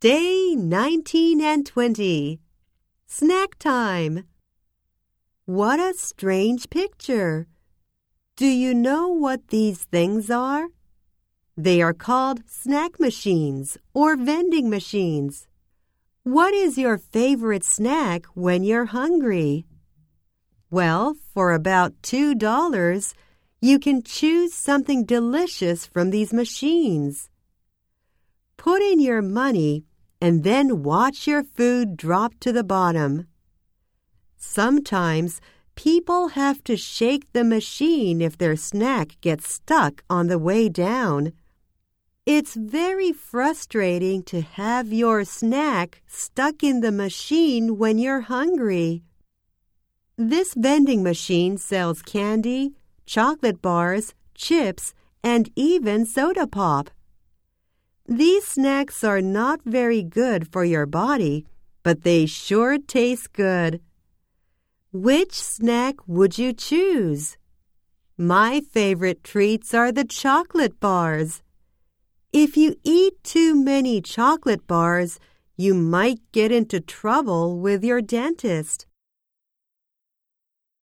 Day 19 and 20. Snack time. What a strange picture. Do you know what these things are? They are called snack machines or vending machines. What is your favorite snack when you're hungry? Well, for about $2, you can choose something delicious from these machines. Put in your money and then watch your food drop to the bottom. Sometimes people have to shake the machine if their snack gets stuck on the way down. It's very frustrating to have your snack stuck in the machine when you're hungry. This vending machine sells candy, chocolate bars, chips, and even soda pop. These snacks are not very good for your body, but they sure taste good. Which snack would you choose? My favorite treats are the chocolate bars. If you eat too many chocolate bars, you might get into trouble with your dentist.